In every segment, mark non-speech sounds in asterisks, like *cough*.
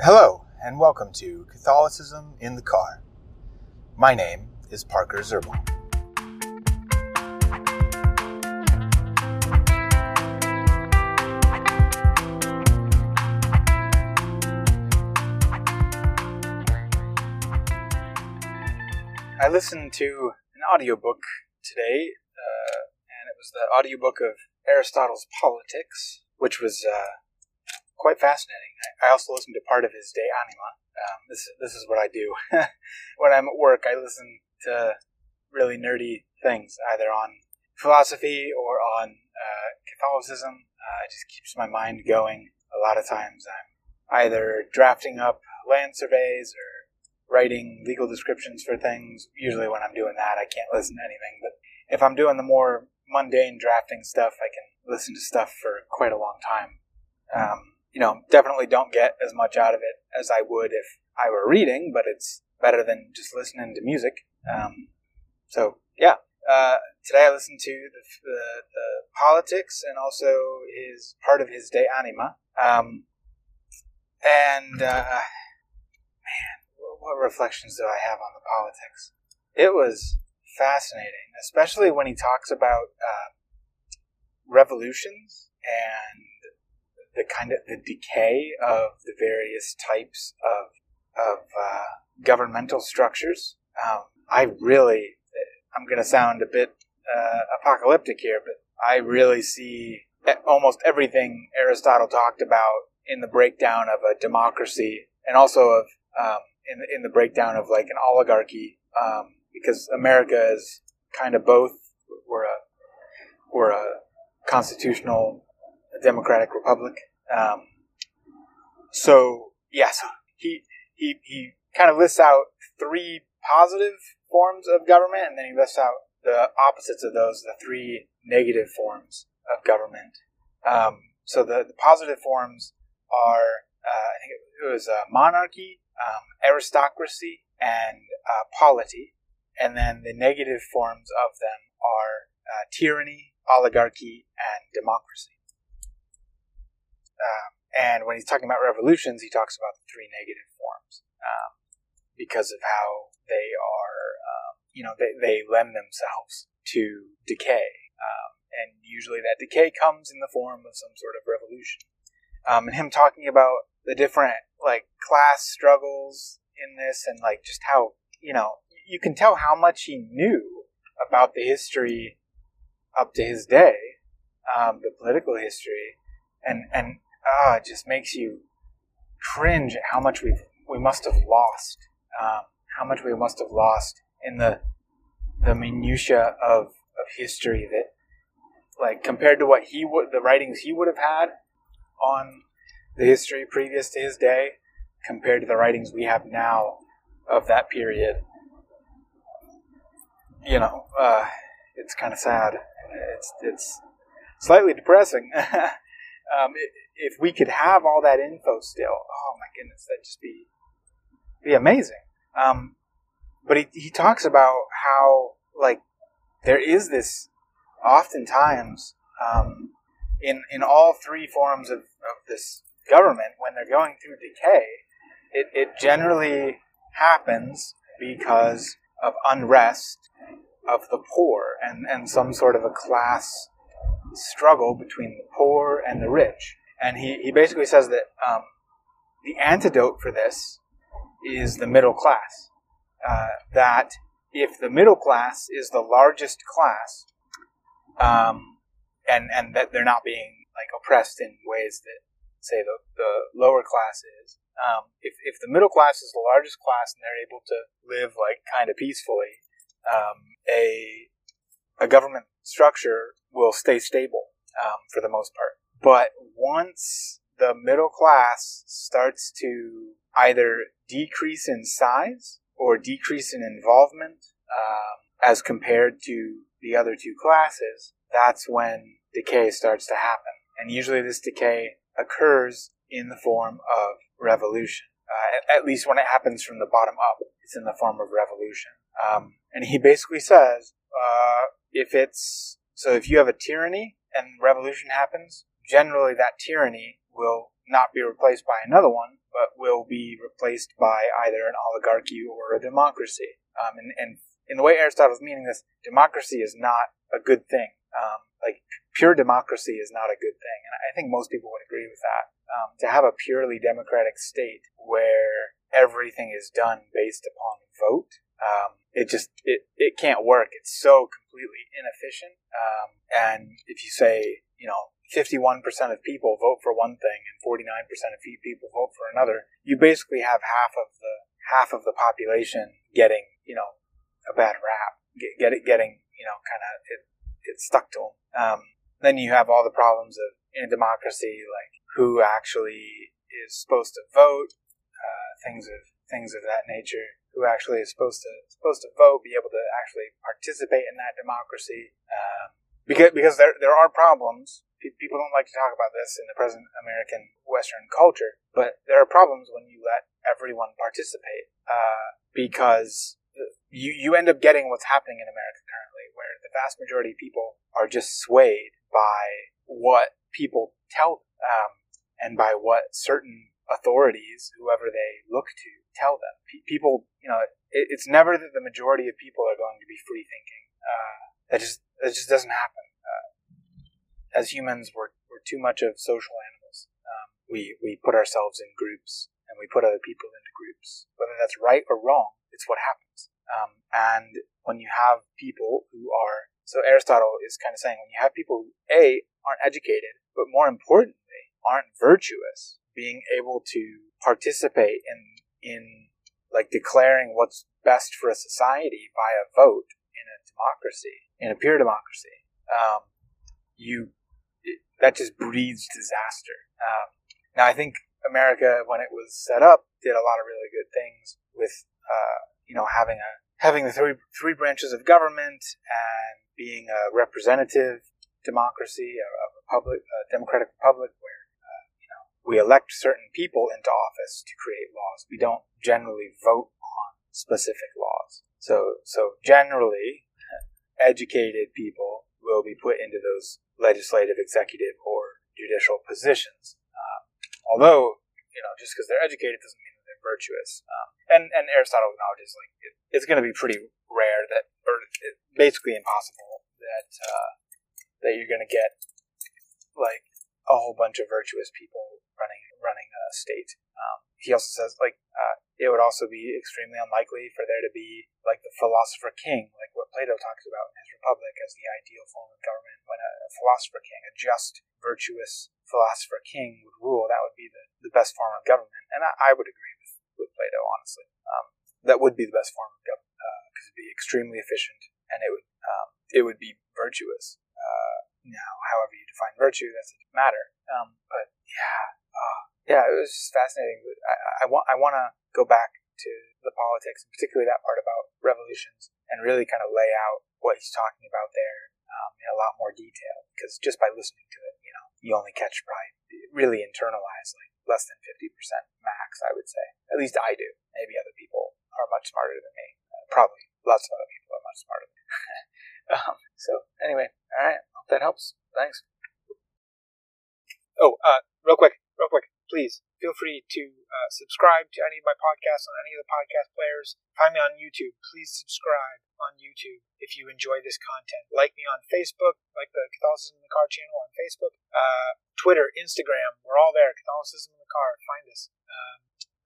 Hello, and welcome to Catholicism in the Car. My name is Parker Zurbuch. I listened to an audiobook today, uh, and it was the audiobook of Aristotle's Politics, which was uh, quite fascinating. I also listened to part of his De Anima. Um, this this is what I do *laughs* when I'm at work. I listen to really nerdy things, either on philosophy or on uh, Catholicism. Uh, it just keeps my mind going. A lot of times, I'm either drafting up land surveys or writing legal descriptions for things. Usually, when I'm doing that, I can't listen to anything. But if I'm doing the more mundane drafting stuff, I can listen to stuff for quite a long time. Um, you know, definitely don't get as much out of it as I would if I were reading, but it's better than just listening to music. Um, so, yeah. Uh, today I listened to the, the, the, politics and also his part of his De Anima. Um, and, uh, man, what reflections do I have on the politics? It was fascinating, especially when he talks about uh, revolutions and the kind of the decay of the various types of of uh, governmental structures. Um, I really, I'm going to sound a bit uh, apocalyptic here, but I really see almost everything Aristotle talked about in the breakdown of a democracy, and also of um, in in the breakdown of like an oligarchy, um, because America is kind of both. We're a we're a constitutional democratic republic. Um, so yeah, so he he he kind of lists out three positive forms of government, and then he lists out the opposites of those, the three negative forms of government. Um, so the, the positive forms are, uh, I think it, was uh, monarchy, um, aristocracy, and uh, polity. And then the negative forms of them are uh, tyranny, oligarchy, and democracy. Um, and when he's talking about revolutions, he talks about the three negative forms um, because of how they are, um, you know, they, they lend themselves to decay. Um, and usually that decay comes in the form of some sort of revolution. Um, and him talking about the different, like, class struggles in this and, like, just how, you know, you can tell how much he knew about the history up to his day, um, the political history, and and ah, it just makes you cringe at how much we we must have lost, um, how much we must have lost in the the minutia of of history that, like, compared to what he would the writings he would have had on the history previous to his day, compared to the writings we have now of that period. You know, uh, it's kind of sad. It's it's slightly depressing. *laughs* um, if we could have all that info still, oh my goodness, that'd just be be amazing. Um, but he he talks about how like there is this oftentimes um, in in all three forms of, of this government when they're going through decay, it, it generally happens because of unrest of the poor and, and some sort of a class struggle between the poor and the rich. And he, he basically says that um, the antidote for this is the middle class. Uh, that if the middle class is the largest class, um, and and that they're not being like oppressed in ways that say the, the lower class is, um, if if the middle class is the largest class and they're able to live like kind of peacefully, um, a a government structure will stay stable um, for the most part. But once the middle class starts to either decrease in size or decrease in involvement um, as compared to the other two classes, that's when decay starts to happen. And usually this decay occurs in the form of revolution. Uh, at least when it happens from the bottom up, it's in the form of revolution. Um, and he basically says, uh, if it's so, if you have a tyranny and revolution happens, generally that tyranny will not be replaced by another one, but will be replaced by either an oligarchy or a democracy. Um, and, and in the way Aristotle's meaning this, democracy is not a good thing. Um, like pure democracy is not a good thing, and I think most people would agree with that. Um, to have a purely democratic state where everything is done based upon vote, um, it just it, it can't work. It's so completely inefficient. Um, and if you say you know 51% of people vote for one thing and 49% of people vote for another, you basically have half of the half of the population getting you know a bad rap, get, get it getting you know kind of it it's stuck to them. Um, then you have all the problems of in a democracy, like who actually is supposed to vote, uh, things of things of that nature. Who actually is supposed to supposed to vote, be able to actually participate in that democracy? Um, because because there there are problems. People don't like to talk about this in the present American Western culture, but there are problems when you let everyone participate. Uh, because you you end up getting what's happening in America currently, where the vast majority of people are just swayed by what people tell them um, and by what certain authorities, whoever they look to, tell them. P- people, you know, it, it's never that the majority of people are going to be free thinking. Uh, that just that just doesn't happen. Uh, as humans, we're we're too much of social animals. Um, we we put ourselves in groups and we put other people into groups. Whether that's right or wrong, it's what happens. Um, and when you have people who are, so Aristotle is kind of saying, when you have people who, A, aren't educated, but more importantly, aren't virtuous, being able to participate in, in like declaring what's best for a society by a vote in a democracy, in a pure democracy, um, you, it, that just breeds disaster. Um, now, I think America, when it was set up, did a lot of really good things with uh, you know, having a having the three three branches of government and being a representative democracy, a, a republic, a democratic republic, where we elect certain people into office to create laws. We don't generally vote on specific laws. So so generally, educated people will be put into those legislative, executive, or judicial positions. Uh, although you know, just because they're educated doesn't mean that they're virtuous. Um, and and Aristotle acknowledges like it, it's going to be pretty rare that, or basically impossible that uh, that you're going to get like a whole bunch of virtuous people running running a state. Um, he also says like uh, it would also be extremely unlikely for there to be like the philosopher king, like what Plato talks about in his Republic as the ideal form of government. When a, a philosopher king, a just, virtuous philosopher king would rule, that would be the, the best form of government. And I, I would agree with with Plato, honestly. Um, that would be the best form of government because uh, it'd be extremely efficient and it would um, it would be virtuous. Uh, now, however you define virtue, that's a matter. Um, but yeah, uh, yeah, it was just fascinating. I, I want I want to go back to the politics, and particularly that part about revolutions, and really kind of lay out what he's talking about there um, in a lot more detail. Because just by listening to it, you know, you only catch probably really internalize like less than 50% max, I would say. At least I do. Maybe other people are much smarter than me. Uh, probably lots of other people are much smarter than me. *laughs* um, so, anyway, all right. Hope that helps. Thanks. Oh, uh, real quick, please feel free to uh, subscribe to any of my podcasts on any of the podcast players. Find me on YouTube. Please subscribe on YouTube if you enjoy this content. Like me on Facebook, like the Catholicism in the Car channel on Facebook, uh, Twitter, Instagram. We're all there. Catholicism in the Car. Find us. Um,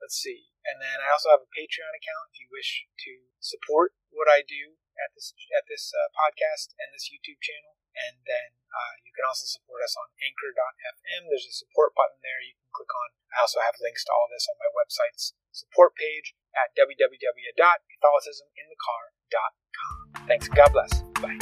let's see. And then I also have a Patreon account if you wish to support what I do at this at this uh, podcast and this YouTube channel. And then uh, you can also support us on Anchor.fm. There's a support button there you can click on. I also have links to all this on my website's support page at www.catholicisminthecar.com. Thanks. God bless. Bye.